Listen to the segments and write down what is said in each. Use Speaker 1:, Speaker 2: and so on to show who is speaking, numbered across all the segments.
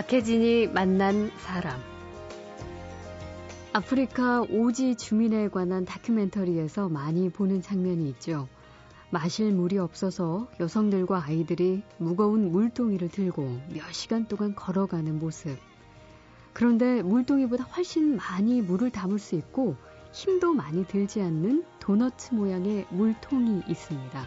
Speaker 1: 박혜진이 만난 사람. 아프리카 오지 주민에 관한 다큐멘터리에서 많이 보는 장면이 있죠. 마실 물이 없어서 여성들과 아이들이 무거운 물동이를 들고 몇 시간 동안 걸어가는 모습. 그런데 물동이보다 훨씬 많이 물을 담을 수 있고 힘도 많이 들지 않는 도너츠 모양의 물통이 있습니다.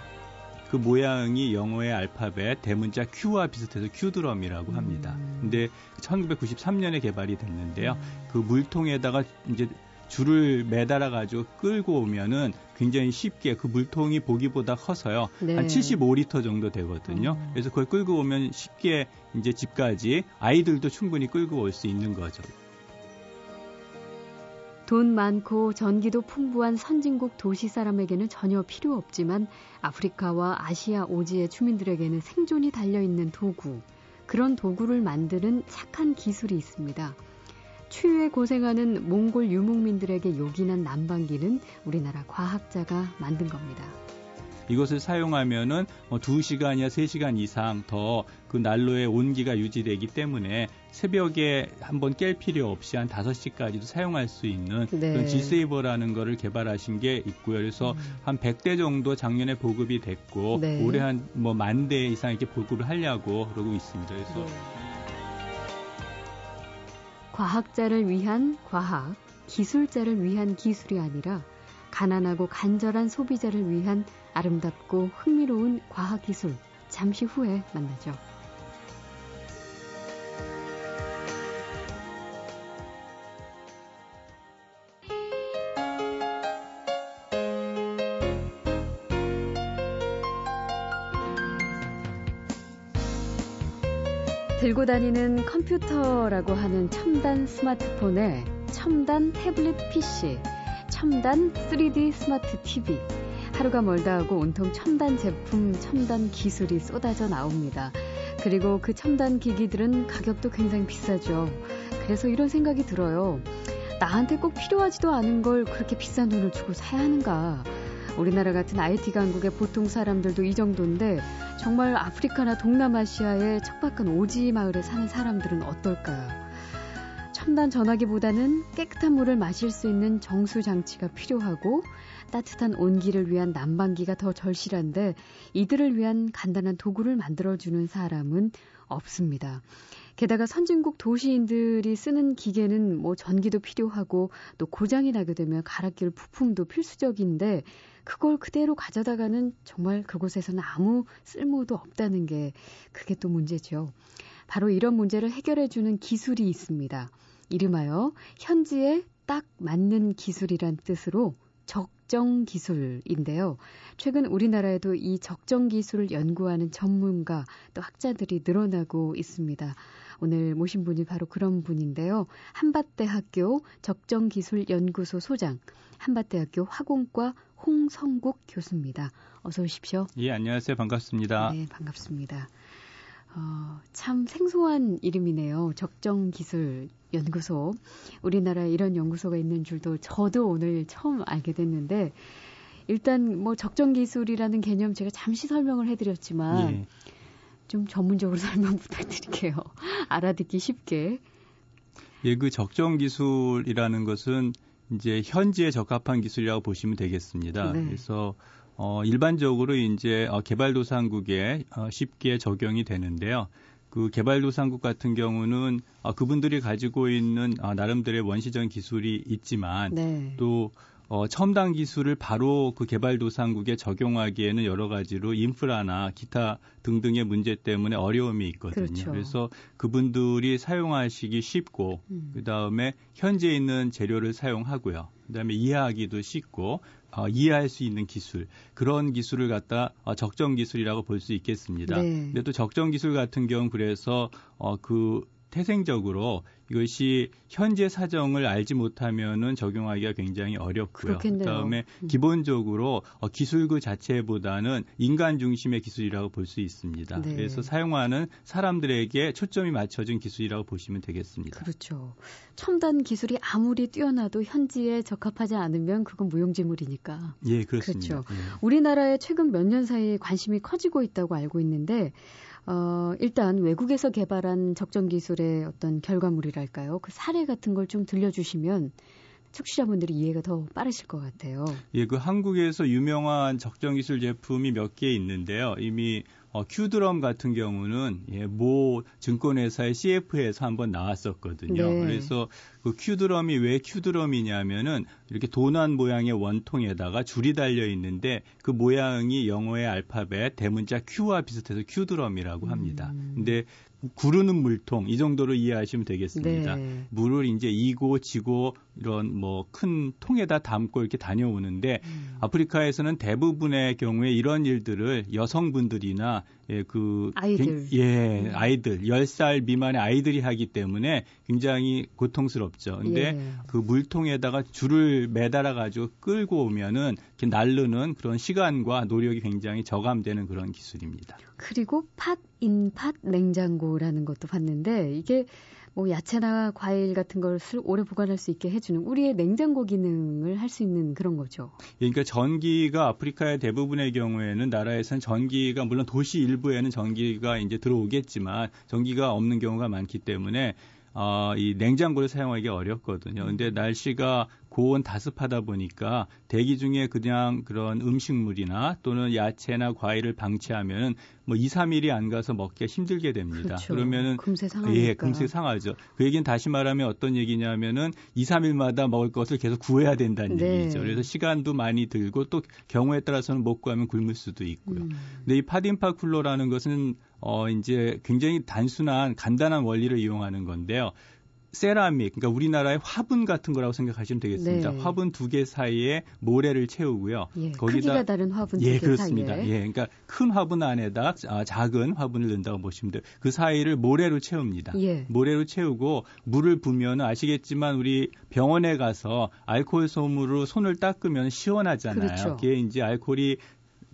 Speaker 2: 그 모양이 영어의 알파벳 대문자 Q와 비슷해서 Q드럼이라고 합니다. 음. 근데 1993년에 개발이 됐는데요. 음. 그 물통에다가 이제 줄을 매달아 가지고 끌고 오면은 굉장히 쉽게 그 물통이 보기보다 커서요. 네. 한 75리터 정도 되거든요. 음. 그래서 그걸 끌고 오면 쉽게 이제 집까지 아이들도 충분히 끌고 올 수 있는 거죠.
Speaker 1: 돈 많고 전기도 풍부한 선진국 도시 사람에게는 전혀 필요 없지만 아프리카와 아시아 오지의 주민들에게는 생존이 달려있는 도구, 그런 도구를 만드는 착한 기술이 있습니다. 추위에 고생하는 몽골 유목민들에게 요긴한 난방기는 우리나라 과학자가 만든 겁니다.
Speaker 2: 이것을 사용하면은 뭐 2시간이나 3시간 이상 더 그 난로의 온기가 유지되기 때문에 새벽에 한번 깰 필요 없이 한 5시까지도 사용할 수 있는 네. 그런 G세이버라는 거를 개발하신 게 있고요. 그래서 음. 한 100대 정도 작년에 보급이 됐고 네. 올해 한 뭐 만 대 이상 이렇게 보급을 하려고 그러고 있습니다. 그래서 네.
Speaker 1: 과학자를 위한 과학, 기술자를 위한 기술이 아니라 가난하고 간절한 소비자를 위한 아름답고 흥미로운 과학기술. 잠시 후에 만나죠. 들고 다니는 컴퓨터라고 하는 첨단 스마트폰에 첨단 태블릿 PC, 첨단 3D 스마트 TV. 하루가 멀다 하고 온통 첨단 제품, 첨단 기술이 쏟아져 나옵니다. 그리고 그 첨단 기기들은 가격도 굉장히 비싸죠. 그래서 이런 생각이 들어요. 나한테 꼭 필요하지도 않은 걸 그렇게 비싼 돈을 주고 사야 하는가. 우리나라 같은 IT 강국의 보통 사람들도 이 정도인데 정말 아프리카나 동남아시아의 척박한 오지 마을에 사는 사람들은 어떨까요? 첨단 전화기보다는 깨끗한 물을 마실 수 있는 정수 장치가 필요하고 따뜻한 온기를 위한 난방기가 더 절실한데 이들을 위한 간단한 도구를 만들어주는 사람은 없습니다. 게다가 선진국 도시인들이 쓰는 기계는 뭐 전기도 필요하고 또 고장이 나게 되면 갈아 끼울 부품도 필수적인데 그걸 그대로 가져다가는 정말 그곳에서는 아무 쓸모도 없다는 게 그게 또 문제죠. 바로 이런 문제를 해결해주는 기술이 있습니다. 이름하여 현지에 딱 맞는 기술이란 뜻으로 적 정 기술인데요. 최근 우리나라에도 이 적정 기술을 연구하는 전문가 또 학자들이 늘어나고 있습니다. 오늘 모신 분이 바로 그런 분인데요. 한밭대학교 적정기술연구소 소장, 한밭대학교 화공과 홍성국 교수입니다. 어서 오십시오.
Speaker 2: 예, 안녕하세요. 반갑습니다.
Speaker 1: 네, 반갑습니다. 어, 참 생소한 이름이네요. 적정기술 연구소. 우리나라에 이런 연구소가 있는 줄도 저도 오늘 처음 알게 됐는데, 일단 뭐 적정 기술이라는 개념 제가 잠시 설명을 해드렸지만, 예. 좀 전문적으로 설명 부탁드릴게요. 알아듣기 쉽게.
Speaker 2: 예, 그 적정 기술이라는 것은 이제 현지에 적합한 기술이라고 보시면 되겠습니다. 네. 그래서 어, 일반적으로 이제 어, 개발도상국에 어, 쉽게 적용이 되는데요. 그 개발도상국 같은 경우는 어, 그분들이 가지고 있는 어, 나름대로의 원시적인 기술이 있지만 네. 또 어, 첨단 기술을 바로 그 개발도상국에 적용하기에는 여러 가지로 인프라나 기타 등등의 문제 때문에 어려움이 있거든요. 그렇죠. 그래서 그분들이 사용하시기 쉽고 음. 그다음에 현재 있는 재료를 사용하고요. 그다음에 이해하기도 쉽고 어, 이해할 수 있는 기술 그런 기술을 갖다 어, 적정 기술이라고 볼 수 있겠습니다. 네. 근데 또 적정 기술 같은 경우 그래서 어, 그 태생적으로 이것이 현재 사정을 알지 못하면은 적용하기가 굉장히 어렵고요. 그렇겠네요. 그다음에 음. 기본적으로 어, 기술 그 자체보다는 인간 중심의 기술이라고 볼 수 있습니다. 네. 그래서 사용하는 사람들에게 초점이 맞춰진 기술이라고 보시면 되겠습니다.
Speaker 1: 그렇죠. 첨단 기술이 아무리 뛰어나도 현지에 적합하지 않으면 그건 무용지물이니까.
Speaker 2: 예, 그렇습니다.
Speaker 1: 그렇죠. 예. 우리나라에 최근 몇 년 사이에 관심이 커지고 있다고 알고 있는데 어, 일단 외국에서 개발한 적정 기술의 어떤 결과물이랄까요? 그 사례 같은 걸 좀 들려주시면 청취자분들이 이해가 더 빠르실 것 같아요.
Speaker 2: 예, 그 한국에서 유명한 적정 기술 제품이 몇 개 있는데요. 이미 어, 큐드럼 같은 경우는 예, 모 증권회사의 CF에서 한번 나왔었거든요. 네. 그래서 그 큐드럼이 왜 큐드럼이냐면은 이렇게 도난 모양의 원통에다가 줄이 달려 있는데 그 모양이 영어의 알파벳 대문자 Q와 비슷해서 큐드럼이라고 합니다. 음. 근데 구르는 물통 이 정도로 이해하시면 되겠습니다. 네. 물을 이제 이고 지고 이런 뭐 큰 통에다 담고 이렇게 다녀오는데 음. 아프리카에서는 대부분의 경우에 이런 일들을 여성분들이나 예, 그
Speaker 1: 아이들
Speaker 2: 예, 아이들 10살 미만의 아이들이 하기 때문에 굉장히 고통스럽죠. 근데 예. 그 물통에다가 줄을 매달아 가지고 끌고 오면은 이렇게 날르는 그런 시간과 노력이 굉장히 저감되는 그런 기술입니다.
Speaker 1: 그리고 팟 인팟 냉장고라는 것도 봤는데 이게 뭐 야채나 과일 같은 걸 오래 보관할 수 있게 해주는 우리의 냉장고 기능을 할 수 있는 그런 거죠.
Speaker 2: 그러니까 전기가 아프리카의 대부분의 경우에는 나라에서는 전기가 물론 도시 일부에는 전기가 이제 들어오겠지만 전기가 없는 경우가 많기 때문에 어, 이 냉장고를 사용하기 어렵거든요. 근데 날씨가 고온 다습하다 보니까 대기 중에 그냥 그런 음식물이나 또는 야채나 과일을 방치하면 뭐 2, 3일이 안 가서 먹기가 힘들게 됩니다.
Speaker 1: 그렇죠.
Speaker 2: 그러면은
Speaker 1: 금세 상하니까.
Speaker 2: 예, 금세 상하죠. 그 얘기는 다시 말하면 어떤 얘기냐면은 2, 3일마다 먹을 것을 계속 구해야 된다는 네. 얘기죠. 그래서 시간도 많이 들고 또 경우에 따라서는 못 구하면 굶을 수도 있고요. 음. 근데 이 파딘파 쿨러라는 것은 어 이제 굉장히 단순한 간단한 원리를 이용하는 건데요. 세라믹, 그러니까 우리나라의 화분 같은 거라고 생각하시면 되겠습니다. 네. 화분 두 개 사이에 모래를 채우고요.
Speaker 1: 예, 거기다 다른 화분
Speaker 2: 예, 그렇습니다. 사이에. 예, 그러니까 큰 화분 안에다 아, 작은 화분을 넣는다고 보시면 돼요. 그 사이를 모래로 채웁니다. 예. 모래로 채우고 물을 부면 아시겠지만 우리 병원에 가서 알코올 솜으로 손을 닦으면 시원하잖아요. 그렇죠. 그게 이제 알코올이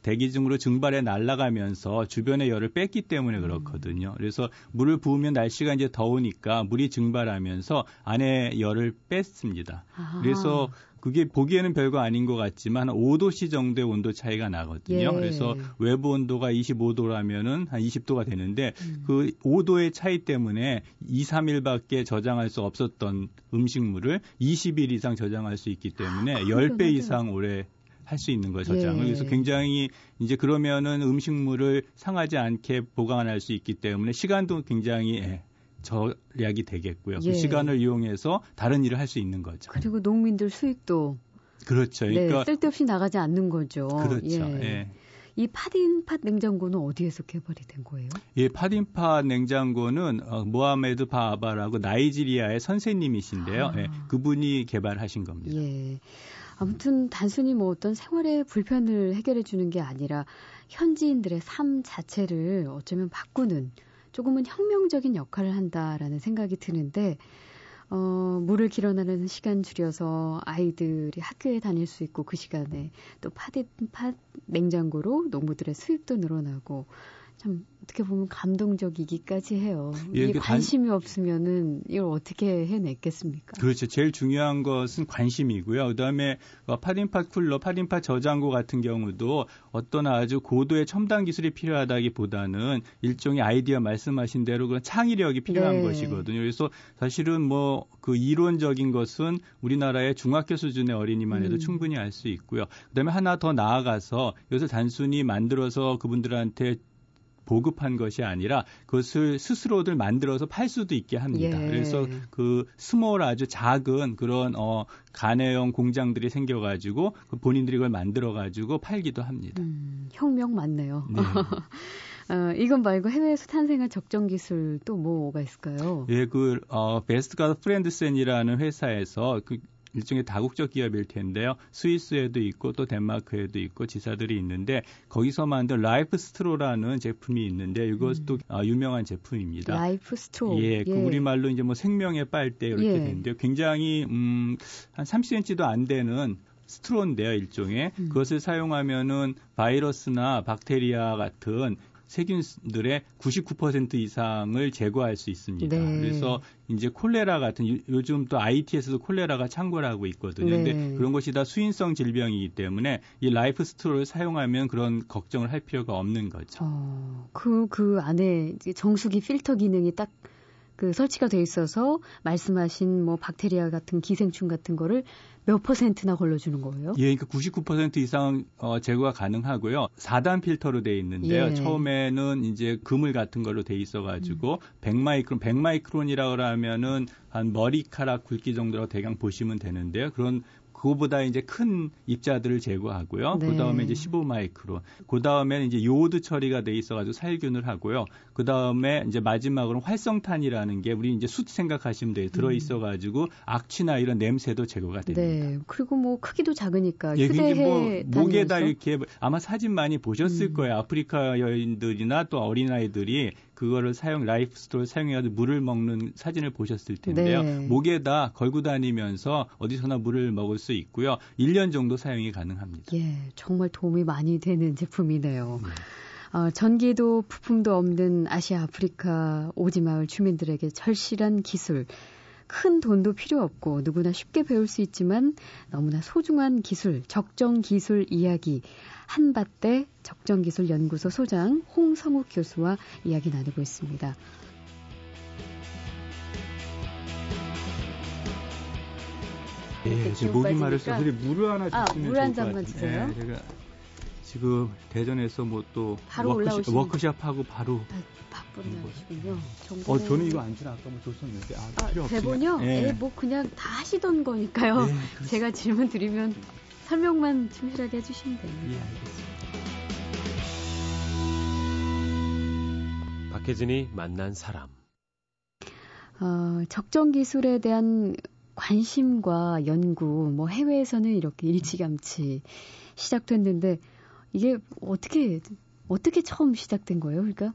Speaker 2: 대기 중으로 증발해 날아가면서 주변의 열을 뺐기 때문에 그렇거든요. 그래서 물을 부으면 날씨가 이제 더우니까 물이 증발하면서 안에 열을 뺐습니다. 아. 그래서 그게 보기에는 별거 아닌 것 같지만 5도씨 정도의 온도 차이가 나거든요. 예. 그래서 외부 온도가 25도라면은 한 20도가 되는데 음. 그 5도의 차이 때문에 2, 3일밖에 저장할 수 없었던 음식물을 20일 이상 저장할 수 있기 때문에 아, 10배 이상 오래 할 수 있는 거예요, 저장을. 예. 그래서 굉장히 이제 그러면은 음식물을 상하지 않게 보관할 수 있기 때문에 시간도 굉장히 예, 절약이 되겠고요. 그 예. 그 시간을 이용해서 다른 일을 할 수 있는 거죠.
Speaker 1: 그리고 농민들 수익도
Speaker 2: 그렇죠.
Speaker 1: 네, 그러니까 네, 쓸데없이 나가지 않는 거죠.
Speaker 2: 그렇죠. 예. 예.
Speaker 1: 이 파딘팟 냉장고는 어디에서 개발이 된 거예요?
Speaker 2: 예, 파딘팟 냉장고는 어, 모하메드 바아바라고 나이지리아의 선생님이신데요. 아. 예, 그분이 개발하신 겁니다.
Speaker 1: 예. 아무튼 단순히 뭐 어떤 생활의 불편을 해결해 주는 게 아니라 현지인들의 삶 자체를 어쩌면 바꾸는 조금은 혁명적인 역할을 한다라는 생각이 드는데 어, 물을 길어나는 시간 줄여서 아이들이 학교에 다닐 수 있고 그 시간에 또 파디, 파 냉장고로 농부들의 수입도 늘어나고 참 어떻게 보면 감동적이기까지 해요. 예, 이게 관심이 단... 없으면은 이걸 어떻게 해냈겠습니까?
Speaker 2: 그렇죠. 제일 중요한 것은 관심이고요. 그다음에 어, 파딘파 쿨러, 파딘파 저장고 같은 경우도 어떤 아주 고도의 첨단 기술이 필요하다기보다는 일종의 아이디어 말씀하신 대로 그런 창의력이 필요한 네. 것이거든요. 그래서 사실은 뭐 그 이론적인 것은 우리나라의 중학교 수준의 어린이만 해도 음. 충분히 할수 있고요. 그다음에 하나 더 나아가서 이것을 단순히 만들어서 그분들한테 보급한 것이 아니라 그것을 스스로들 만들어서 팔 수도 있게 합니다. 예. 그래서 그 small 아주 작은 그런 어 가내용 공장들이 생겨가지고 그 본인들이 그걸 만들어가지고 팔기도 합니다.
Speaker 1: 음, 혁명 맞네요. 네. 어, 이건 말고 해외에서 탄생한 적정 기술 또 뭐가 있을까요?
Speaker 2: 예, 그 어, 베스터가드 프란센이라는 회사에서 그 일종의 다국적 기업일 텐데요. 스위스에도 있고 또 덴마크에도 있고 지사들이 있는데 거기서 만든 Life Straw라는 제품이 있는데 이것도 음. 아, 유명한 제품입니다.
Speaker 1: Life Straw.
Speaker 2: 예, 그 예. 그 우리말로 이제 뭐 생명의 빨대 이렇게 예. 되는데요. 굉장히 음, 한 30cm도 안 되는 스트로인데요, 일종의. 음. 그것을 사용하면은 바이러스나 박테리아 같은 세균들의 99% 이상을 제거할 수 있습니다. 네. 그래서 이제 콜레라 같은 요즘 또 아이티에서도 콜레라가 창궐 하고 있거든요. 네. 근데 그런 것이 다 수인성 질병이기 때문에 이 Life Straw를 사용하면 그런 걱정을 할 필요가 없는 거죠. 어,
Speaker 1: 그, 그 안에 정수기 필터 기능이 딱그 설치가 돼 있어서 말씀하신 뭐 박테리아 같은 기생충 같은 거를 몇 퍼센트나 걸러주는 거예요?
Speaker 2: 예, 그러니까 99% 이상 어, 제거가 가능하고요. 4단 필터로 돼 있는데요. 예. 처음에는 이제 그물 같은 걸로 돼 있어가지고 음. 100마이크론, 100마이크론이라고 하면은 한 머리카락 굵기 정도로 대강 보시면 되는데요. 그런 그거보다 이제 큰 입자들을 제거하고요. 네. 그 다음에 이제 15마이크론. 그 다음에 이제 요오드 처리가 돼 있어 가지고 살균을 하고요. 그 다음에 이제 마지막으로 활성탄이라는 게 우리 이제 숯 생각하시면 돼요. 들어 있어 가지고 악취나 이런 냄새도 제거가 됩니다. 네.
Speaker 1: 그리고 뭐 크기도 작으니까 예, 휴대해
Speaker 2: 뭐 목에다 이렇게 아마 사진 많이 보셨을 음. 거예요. 아프리카 여인들이나 또 어린아이들이 그거를 사용 Life Straw를 사용해가지고 물을 먹는 사진을 보셨을 텐데요. 네. 목에다 걸고 다니면서 어디서나 물을 먹을 수 있고요. 1년 정도 사용이 가능합니다.
Speaker 1: 예, 정말 도움이 많이 되는 제품이네요. 네. 어, 전기도 부품도 없는 아시아 아프리카 오지마을 주민들에게 절실한 기술 큰 돈도 필요 없고 누구나 쉽게 배울 수 있지만 너무나 소중한 기술, 적정 기술 이야기 한밭대 적정기술연구소 소장 홍성욱 교수와 이야기 나누고 있습니다.
Speaker 2: 예, 지금 목이 마르서 그래 물을 하나
Speaker 1: 아, 주시면 아, 물한 잔만 주세요.
Speaker 2: 예, 제가 지금 대전에서 뭐 또 워크숍, 워크숍 하고 바로 아,
Speaker 1: 바쁜 날이군요.
Speaker 2: 어, 저는 이거 안 주나 아까 뭐 줬었는데 아, 아 필요
Speaker 1: 대본요? 예. 예, 뭐 그냥 다 하시던 거니까요. 예, 제가 질문 드리면 설명만 충실하게 해주시면 됩니다. 예,
Speaker 3: 알겠습니다. 박혜진이 만난 사람.
Speaker 1: 어, 적정 기술에 대한 관심과 연구, 뭐 해외에서는 이렇게 일찌감치 시작됐는데 이게 어떻게 어떻게 처음 시작된 거예요? 그러니까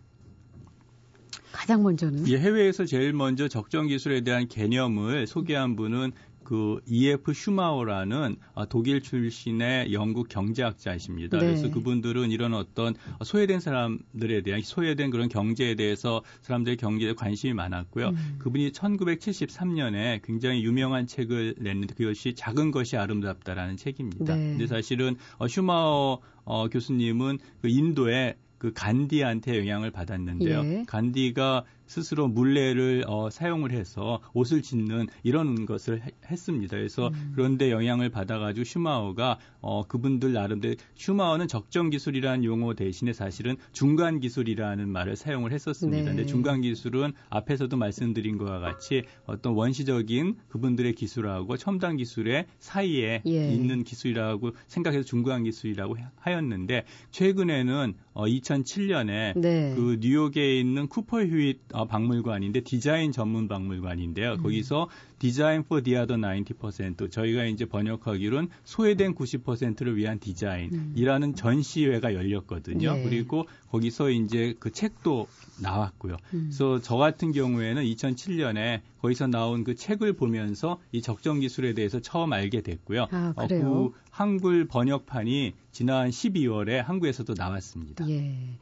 Speaker 1: 가장 먼저는
Speaker 2: 예, 해외에서 제일 먼저 적정 기술에 대한 개념을 소개한 분은 그 E.F. 슈마워라는 아, 독일 출신의 영국 경제학자이십니다. 네. 그래서 그분들은 이런 어떤 소외된 사람들에 대한 소외된 그런 경제에 대해서 사람들의 경제에 관심이 많았고요. 음. 그분이 1973년에 굉장히 유명한 책을 냈는데 그것이 작은 것이 아름답다라는 책입니다. 네. 근데 사실은 어, 슈마워 어, 교수님은 그 인도의 그 간디한테 영향을 받았는데요. 예. 간디가 스스로 물레를 어, 사용을 해서 옷을 짓는 이런 것을 해, 했습니다. 그래서 음. 그런데 영향을 받아가지고 슈마어가 어, 그분들 나름대로 슈마어는 적정 기술이라는 용어 대신에 사실은 중간 기술이라는 말을 사용을 했었습니다. 네. 근데 중간 기술은 앞에서도 말씀드린 것과 같이 어떤 원시적인 그분들의 기술하고 첨단 기술의 사이에 예. 있는 기술이라고 생각해서 중간 기술이라고 하였는데 최근에는 어, 2007년에 네. 그 뉴욕에 있는 쿠퍼 휴잇 어, 박물관인데 디자인 전문 박물관인데요. 음. 거기서 디자인 for the other 90% 저희가 이제 번역하기로는 소외된 90%를 위한 디자인이라는 음. 전시회가 열렸거든요. 네. 그리고 거기서 이제 그 책도 나왔고요. 음. 그래서 저 같은 경우에는 2007년에 거기서 나온 그 책을 보면서 이 적정 기술에 대해서 처음 알게 됐고요.
Speaker 1: 아, 어, 그
Speaker 2: 한글 번역판이 지난 12월에 한국에서도 나왔습니다.
Speaker 1: 예.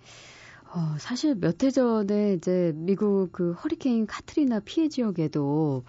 Speaker 1: 어, 사실 몇 해 전에 이제 미국 그 허리케인 카트리나 피해 지역에도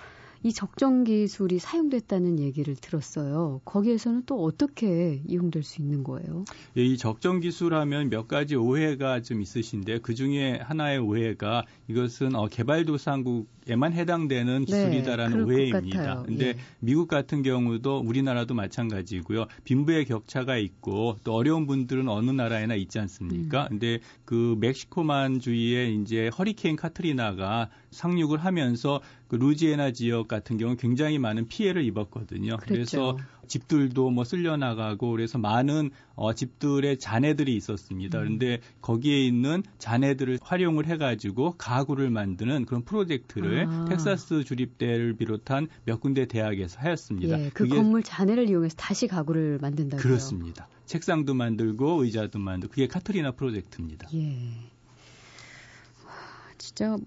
Speaker 1: 이 적정 기술이 사용됐다는 얘기를 들었어요. 거기에서는 또 어떻게 이용될 수 있는 거예요?
Speaker 2: 예, 이 적정 기술하면 몇 가지 오해가 좀 있으신데 그 중에 하나의 오해가 이것은 어, 개발도상국 에만 해당되는 네, 기술이다라는 네, 오해입니다. 근데 예. 미국 같은 경우도 우리나라도 마찬가지고요. 빈부의 격차가 있고 또 어려운 분들은 어느 나라에나 있지 않습니까? 음. 근데 그 멕시코만 주위에 이제 허리케인 카트리나가 상륙을 하면서 그 루지애나 지역 같은 경우 굉장히 많은 피해를 입었거든요. 그랬죠. 그래서 집들도 뭐 쓸려 나가고 그래서 많은 어, 집들의 잔해들이 있었습니다. 음. 그런데 거기에 있는 잔해들을 활용을 해가지고 가구를 만드는 그런 프로젝트를 아. 텍사스 주립대를 비롯한 몇 군데 대학에서 하였습니다.
Speaker 1: 예, 그 건물 잔해를 이용해서 다시 가구를 만든다고요?
Speaker 2: 그렇습니다. 책상도 만들고 의자도 만들고 그게 카트리나 프로젝트입니다.
Speaker 1: 예. 진짜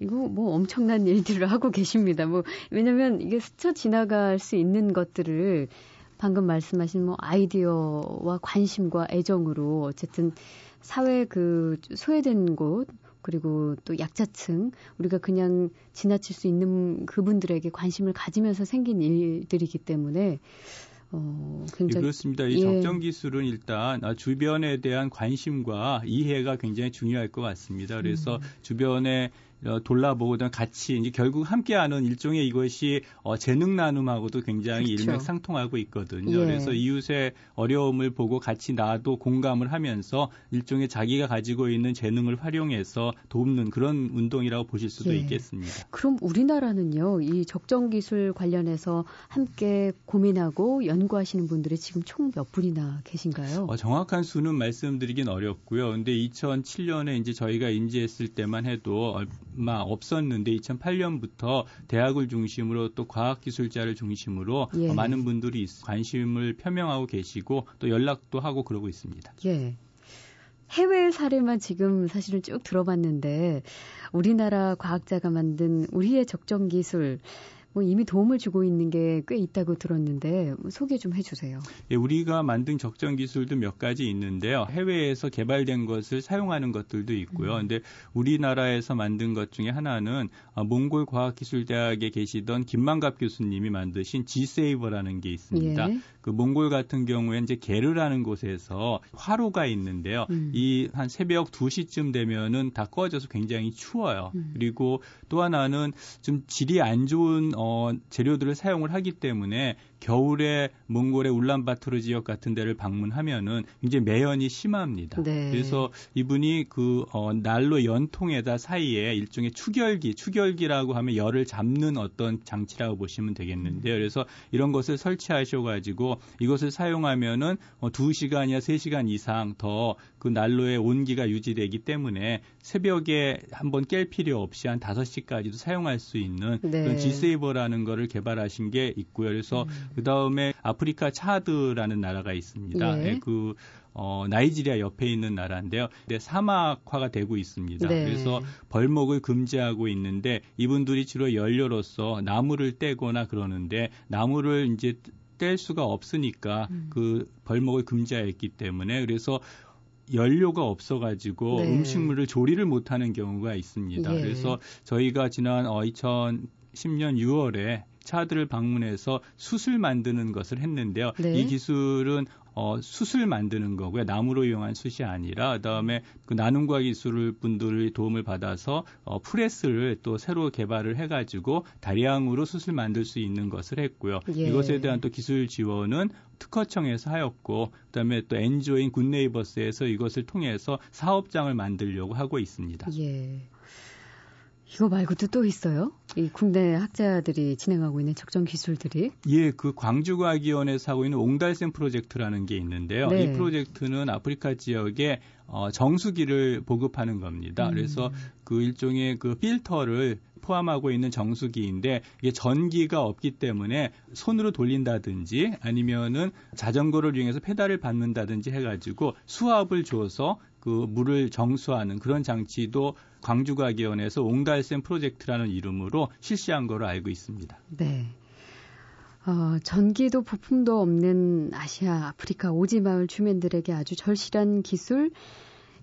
Speaker 1: 이거 뭐 엄청난 일들을 하고 계십니다. 뭐 왜냐면 이게 스쳐 지나갈 수 있는 것들을 방금 말씀하신 뭐 아이디어와 관심과 애정으로 어쨌든 사회 그 소외된 곳 그리고 또 약자층 우리가 그냥 지나칠 수 있는 그분들에게 관심을 가지면서 생긴 일들이기 때문에
Speaker 2: 어, 굉장히 예, 그렇습니다. 이 예. 적정 기술은 일단 주변에 대한 관심과 이해가 굉장히 중요할 것 같습니다. 그래서 음. 주변에 어, 돌라보고든 같이 이제 결국 함께하는 일종의 이것이 어, 재능 나눔하고도 굉장히 그렇죠. 일맥상통하고 있거든요. 예. 그래서 이웃의 어려움을 보고 같이 나도 공감을 하면서 일종의 자기가 가지고 있는 재능을 활용해서 돕는 그런 운동이라고 보실 수도 예. 있겠습니다.
Speaker 1: 그럼 우리나라는요, 이 적정 기술 관련해서 함께 고민하고 연구하시는 분들이 지금 총 몇 분이나 계신가요?
Speaker 2: 어, 정확한 수는 말씀드리긴 어렵고요. 근데 2007년에 이제 저희가 인지했을 때만 해도 마 없었는데 2008년부터 대학을 중심으로 또 과학기술자를 중심으로 예. 많은 분들이 관심을 표명하고 계시고 또 연락도 하고 그러고 있습니다.
Speaker 1: 예. 해외 사례만 지금 사실은 쭉 들어봤는데 우리나라 과학자가 만든 우리의 적정 기술 뭐 이미 도움을 주고 있는 게 꽤 있다고 들었는데 소개 좀 해주세요.
Speaker 2: 예, 우리가 만든 적정 기술도 몇 가지 있는데요. 해외에서 개발된 것을 사용하는 것들도 있고요. 음. 근데 우리나라에서 만든 것 중에 하나는 어, 몽골 과학기술대학에 계시던 김만갑 교수님이 만드신 G세이버라는 게 있습니다. 예. 그 몽골 같은 경우에 이제 게르라는 곳에서 화로가 있는데요. 음. 이한 새벽 2시쯤 되면은 다 꺼져서 굉장히 추워요. 음. 그리고 또 하나는 좀 질이 안 좋은 어, 재료들을 사용을 하기 때문에 겨울에 몽골의 울란바토르 지역 같은 데를 방문하면은 이제 매연이 심합니다. 네. 그래서 이분이 그 어, 난로 연통에다 사이에 일종의 추결기, 추결기라고 하면 열을 잡는 어떤 장치라고 보시면 되겠는데요. 그래서 이런 것을 설치하셔가지고 이것을 사용하면은 어, 2시간이나 3시간 이상 더 그 난로의 온기가 유지되기 때문에 새벽에 한번 깰 필요 없이 한 5시까지도 사용할 수 있는 네. 그런 G세이버라는 거를 개발하신 게 있고요. 그래서 음. 그 다음에 아프리카 차드라는 나라가 있습니다. 예. 네, 그 어, 나이지리아 옆에 있는 나라인데요. 근데 사막화가 되고 있습니다. 네. 그래서 벌목을 금지하고 있는데 이분들이 주로 연료로서 나무를 떼거나 그러는데 나무를 이제 뗄 수가 없으니까 음. 그 벌목을 금지하였기 때문에 그래서 연료가 없어가지고 네. 음식물을 조리를 못하는 경우가 있습니다. 예. 그래서 저희가 지난 어, 2010년 6월에 차들을 방문해서 숯을 만드는 것을 했는데요. 네. 이 기술은 어, 숯을 만드는 거고요. 나무로 이용한 숯이 아니라 그다음에 그 나눔과 기술 분들의 도움을 받아서 어, 프레스를 또 새로 개발을 해가지고 다량으로 숯을 만들 수 있는 것을 했고요. 예. 이것에 대한 또 기술 지원은 특허청에서 하였고 그다음에 또 엔조인 굿네이버스에서 이것을 통해서 사업장을 만들려고 하고 있습니다.
Speaker 1: 예. 이거 말고도 또 있어요? 이 국내 학자들이 진행하고 있는 적정 기술들이?
Speaker 2: 예, 그 광주과학위원회에서 하고 있는 옹달샘 프로젝트라는 게 있는데요. 네. 이 프로젝트는 아프리카 지역에 어, 정수기를 보급하는 겁니다. 음. 그래서 그 일종의 그 필터를 포함하고 있는 정수기인데 이게 전기가 없기 때문에 손으로 돌린다든지 아니면은 자전거를 이용해서 페달을 밟는다든지 해가지고 수압을 줘서 그 물을 정수하는 그런 장치도 광주과기원에서 옹달샘 프로젝트라는 이름으로 실시한 거로 알고 있습니다.
Speaker 1: 네. 어, 전기도 부품도 없는 아시아, 아프리카 오지 마을 주민들에게 아주 절실한 기술,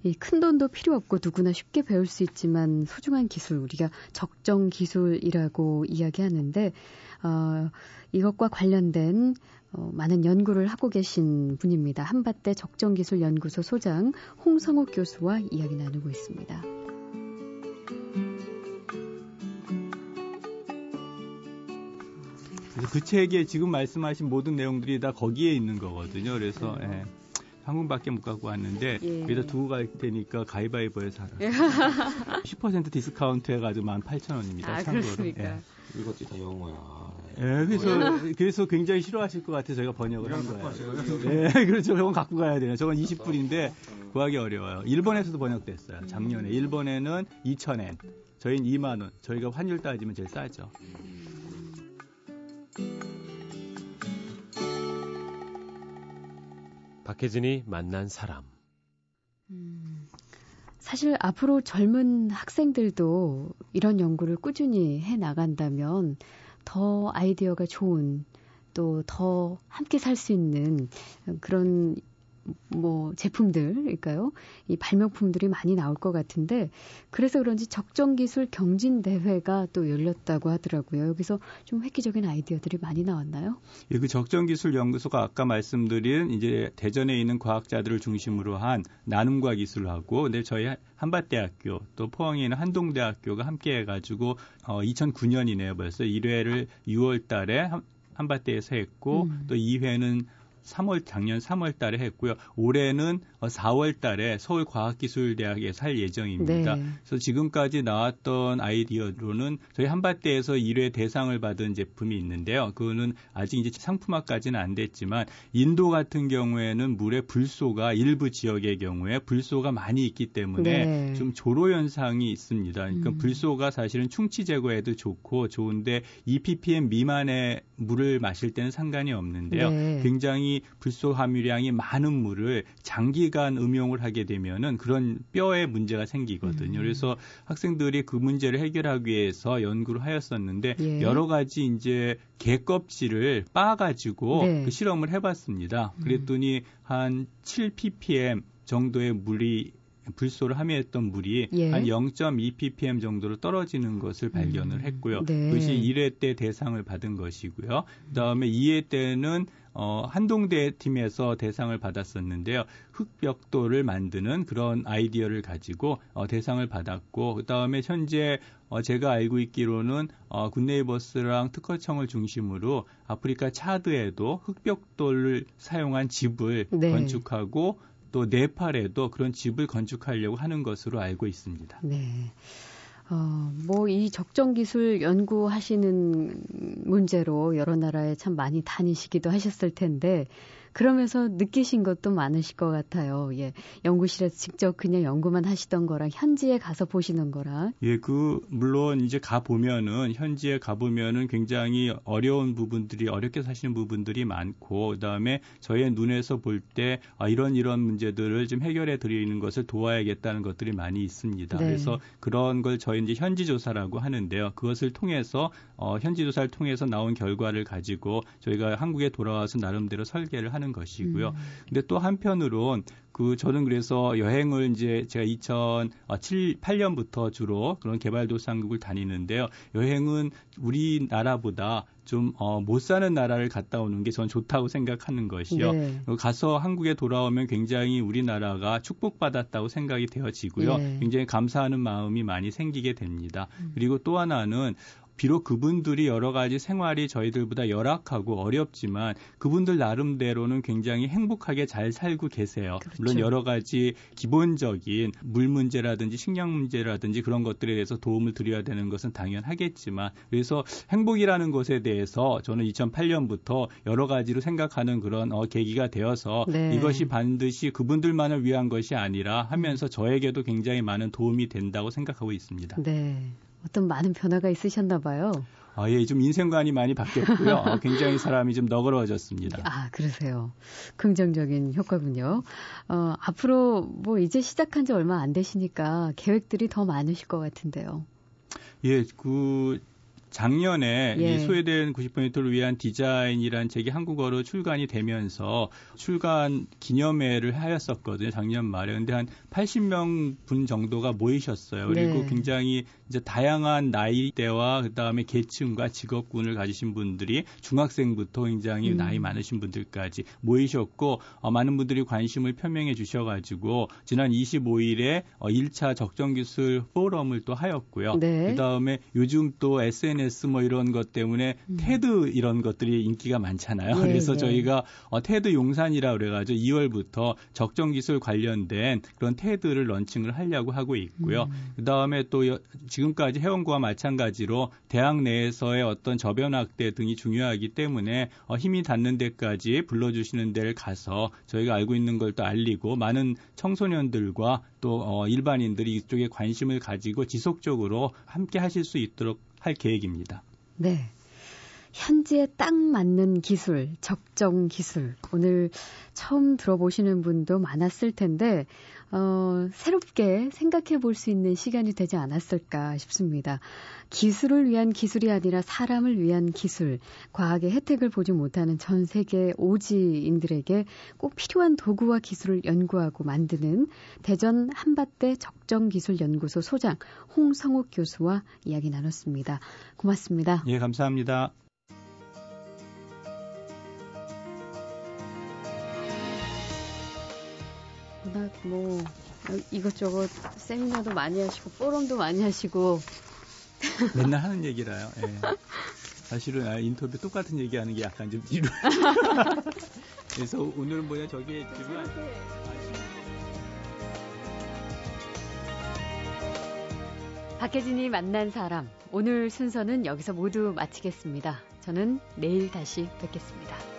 Speaker 1: 이큰 돈도 필요 없고 누구나 쉽게 배울 수 있지만 소중한 기술, 우리가 적정 기술이라고 이야기하는데, 어, 이것과 관련된 어, 많은 연구를 하고 계신 분입니다. 한밭대 적정기술연구소 소장 홍성욱 교수와 이야기 나누고 있습니다.
Speaker 2: 그 책에 지금 말씀하신 모든 내용들이 다 거기에 있는 거거든요. 그래서 네. 예. 한 권밖에 못 갖고 왔는데 예. 여기다 두고 갈 테니까 가위바위보해서 하라. 10% 디스카운트 해가지고 18,000원입니다. 아, 참고로. 그렇습니까? 예.
Speaker 4: 이것도 다 영어야.
Speaker 2: 예, 그래서, 그래서 굉장히 싫어하실 것 같아서 저희가 번역을 한 거예요. 예, 그렇죠. 저건 갖고 가야 돼요. 저건 20불인데 구하기 어려워요. 일본에서도 번역됐어요. 작년에. 일본에는 2,000엔. 저희는 2만 원. 저희가 환율 따지면 제일 싸죠.
Speaker 3: 박혜진이 만난 사람.
Speaker 1: 음, 사실 앞으로 젊은 학생들도 이런 연구를 꾸준히 해 나간다면 더 아이디어가 좋은 또 더 함께 살 수 있는 그런 뭐 제품들일까요? 이 발명품들이 많이 나올 것 같은데 그래서 그런지 적정 기술 경진 대회가 또 열렸다고 하더라고요. 여기서 좀 획기적인 아이디어들이 많이 나왔나요?
Speaker 2: 예, 그 적정 기술 연구소가 아까 말씀드린 이제 대전에 있는 과학자들을 중심으로 한 나눔과 기술하고 근데 저희 한밭대학교 또 포항에 있는 한동대학교가 함께 해 가지고 어 2009년이네요 벌써 1회를 6월 달에 한밭대에서 했고 음. 또 2회는 3월 작년 3월 달에 했고요. 올해는 4월 달에 서울과학기술대학에 살 예정입니다. 네. 그래서 지금까지 나왔던 아이디어로는 저희 한밭대에서 1회 대상을 받은 제품이 있는데요. 그거는 아직 이제 상품화까지는 안 됐지만 인도 같은 경우에는 물의 불소가 일부 지역의 경우에 불소가 많이 있기 때문에 네. 좀 조로 현상이 있습니다. 그러니까 음. 불소가 사실은 충치 제거에도 좋고 좋은데 2ppm 미만의 물을 마실 때는 상관이 없는데요. 네. 굉장히 불소 함유량이 많은 물을 장기 간 음용을 하게 되면은 그런 뼈에 문제가 생기거든요. 음. 그래서 학생들이 그 문제를 해결하기 위해서 연구를 하였었는데 예. 여러 가지 이제 개 껍질을 빻아가지고 네. 그 실험을 해봤습니다. 음. 그랬더니 한7 ppm 정도의 물이 불소를 함유했던 물이 예. 한 0.2 ppm 정도로 떨어지는 것을 발견을 음. 했고요. 네. 그것이 1회 때 대상을 받은 것이고요. 그다음에 2회 때는 어, 한동대 팀에서 대상을 받았었는데요. 흑벽돌을 만드는 그런 아이디어를 가지고 어, 대상을 받았고 그 다음에 현재 어, 제가 알고 있기로는 어, 굿네이버스랑 특허청을 중심으로 아프리카 차드에도 흑벽돌을 사용한 집을 네. 건축하고 또 네팔에도 그런 집을 건축하려고 하는 것으로 알고 있습니다.
Speaker 1: 네. 어, 뭐, 이 적정 기술 연구하시는 문제로 여러 나라에 참 많이 다니시기도 하셨을 텐데, 그러면서 느끼신 것도 많으실 것 같아요. 예. 연구실에서 직접 그냥 연구만 하시던 거랑 현지에 가서 보시는 거랑.
Speaker 2: 예, 그 물론 이제 가 보면은 현지에 가 보면은 굉장히 어려운 부분들이 어렵게 사시는 부분들이 많고 그다음에 저의 눈에서 볼 때 아, 이런 이런 문제들을 좀 해결해 드리는 것을 도와야겠다는 것들이 많이 있습니다. 네. 그래서 그런 걸 저희 이제 현지 조사라고 하는데요. 그것을 통해서 어, 현지 조사를 통해서 나온 결과를 가지고 저희가 한국에 돌아와서 나름대로 설계를 하는 하는 것이고요. 음. 근데 또 한편으론 그 저는 그래서 여행을 이제 제가 2007, 8년부터 주로 그런 개발도상국을 다니는데요. 여행은 우리나라보다 좀, 어, 못 사는 나라를 갔다 오는 게 전 좋다고 생각하는 것이요. 네. 가서 한국에 돌아오면 굉장히 우리나라가 축복받았다고 생각이 되어지고요. 네. 굉장히 감사하는 마음이 많이 생기게 됩니다. 음. 그리고 또 하나는 비록 그분들이 여러 가지 생활이 저희들보다 열악하고 어렵지만 그분들 나름대로는 굉장히 행복하게 잘 살고 계세요. 그렇죠. 물론 여러 가지 기본적인 물 문제라든지 식량 문제라든지 그런 것들에 대해서 도움을 드려야 되는 것은 당연하겠지만 그래서 행복이라는 것에 대해서 저는 2008년부터 여러 가지로 생각하는 그런 어, 계기가 되어서 네. 이것이 반드시 그분들만을 위한 것이 아니라 하면서 저에게도 굉장히 많은 도움이 된다고 생각하고 있습니다.
Speaker 1: 네. 어떤 많은 변화가 있으셨나 봐요.
Speaker 2: 아, 예, 좀 인생관이 많이 바뀌었고요. 아, 굉장히 사람이 좀 너그러워졌습니다.
Speaker 1: 아, 그러세요. 긍정적인 효과군요. 어, 앞으로 뭐 이제 시작한 지 얼마 안 되시니까 계획들이 더 많으실 것 같은데요.
Speaker 2: 예, 그 작년에 예. 소외된 90%를 위한 디자인이란 책이 한국어로 출간이 되면서 출간 기념회를 하였었거든요. 작년 말에. 근데 한 80명 분 정도가 모이셨어요. 그리고 네. 굉장히 이제 다양한 나이대와 그다음에 계층과 직업군을 가지신 분들이 중학생부터 굉장히 음. 나이 많으신 분들까지 모이셨고 어, 많은 분들이 관심을 표명해 주셔 가지고 지난 25일에 어, 1차 적정 기술 포럼을 또 하였고요. 네. 그다음에 요즘 또 SNS SNS 뭐 이런 것 때문에 음. 테드 이런 것들이 인기가 많잖아요. 예, 그래서 예. 저희가 어, 테드 용산이라 그래가지고 2월부터 적정 기술 관련된 그런 테드를 런칭을 하려고 하고 있고요. 음. 그 다음에 또 지금까지 해원과 마찬가지로 대학 내에서의 어떤 저변 확대 등이 중요하기 때문에 어, 힘이 닿는 데까지 불러주시는 데를 가서 저희가 알고 있는 걸 또 알리고 많은 청소년들과 또 어, 일반인들이 이쪽에 관심을 가지고 지속적으로 함께 하실 수 있도록 할 계획입니다.
Speaker 1: 네. 현지에 딱 맞는 기술, 적정 기술. 오늘 처음 들어보시는 분도 많았을 텐데, 어, 새롭게 생각해 볼 수 있는 시간이 되지 않았을까 싶습니다. 기술을 위한 기술이 아니라 사람을 위한 기술, 과학의 혜택을 보지 못하는 전 세계 오지인들에게 꼭 필요한 도구와 기술을 연구하고 만드는 대전 한밭대 적정기술연구소 소장 홍성욱 교수와 이야기 나눴습니다. 고맙습니다.
Speaker 2: 예, 감사합니다.
Speaker 1: 이것저것 세미나도 많이 하시고 포럼도 많이 하시고
Speaker 2: 맨날 하는 얘기라요. 예. 사실은 아, 인터뷰 똑같은 얘기하는 게 약간 좀 지루. 그래서 오늘은 뭐냐 저기 했지만.
Speaker 1: 박혜진이 만난 사람 오늘 순서는 여기서 모두 마치겠습니다. 저는 내일 다시 뵙겠습니다.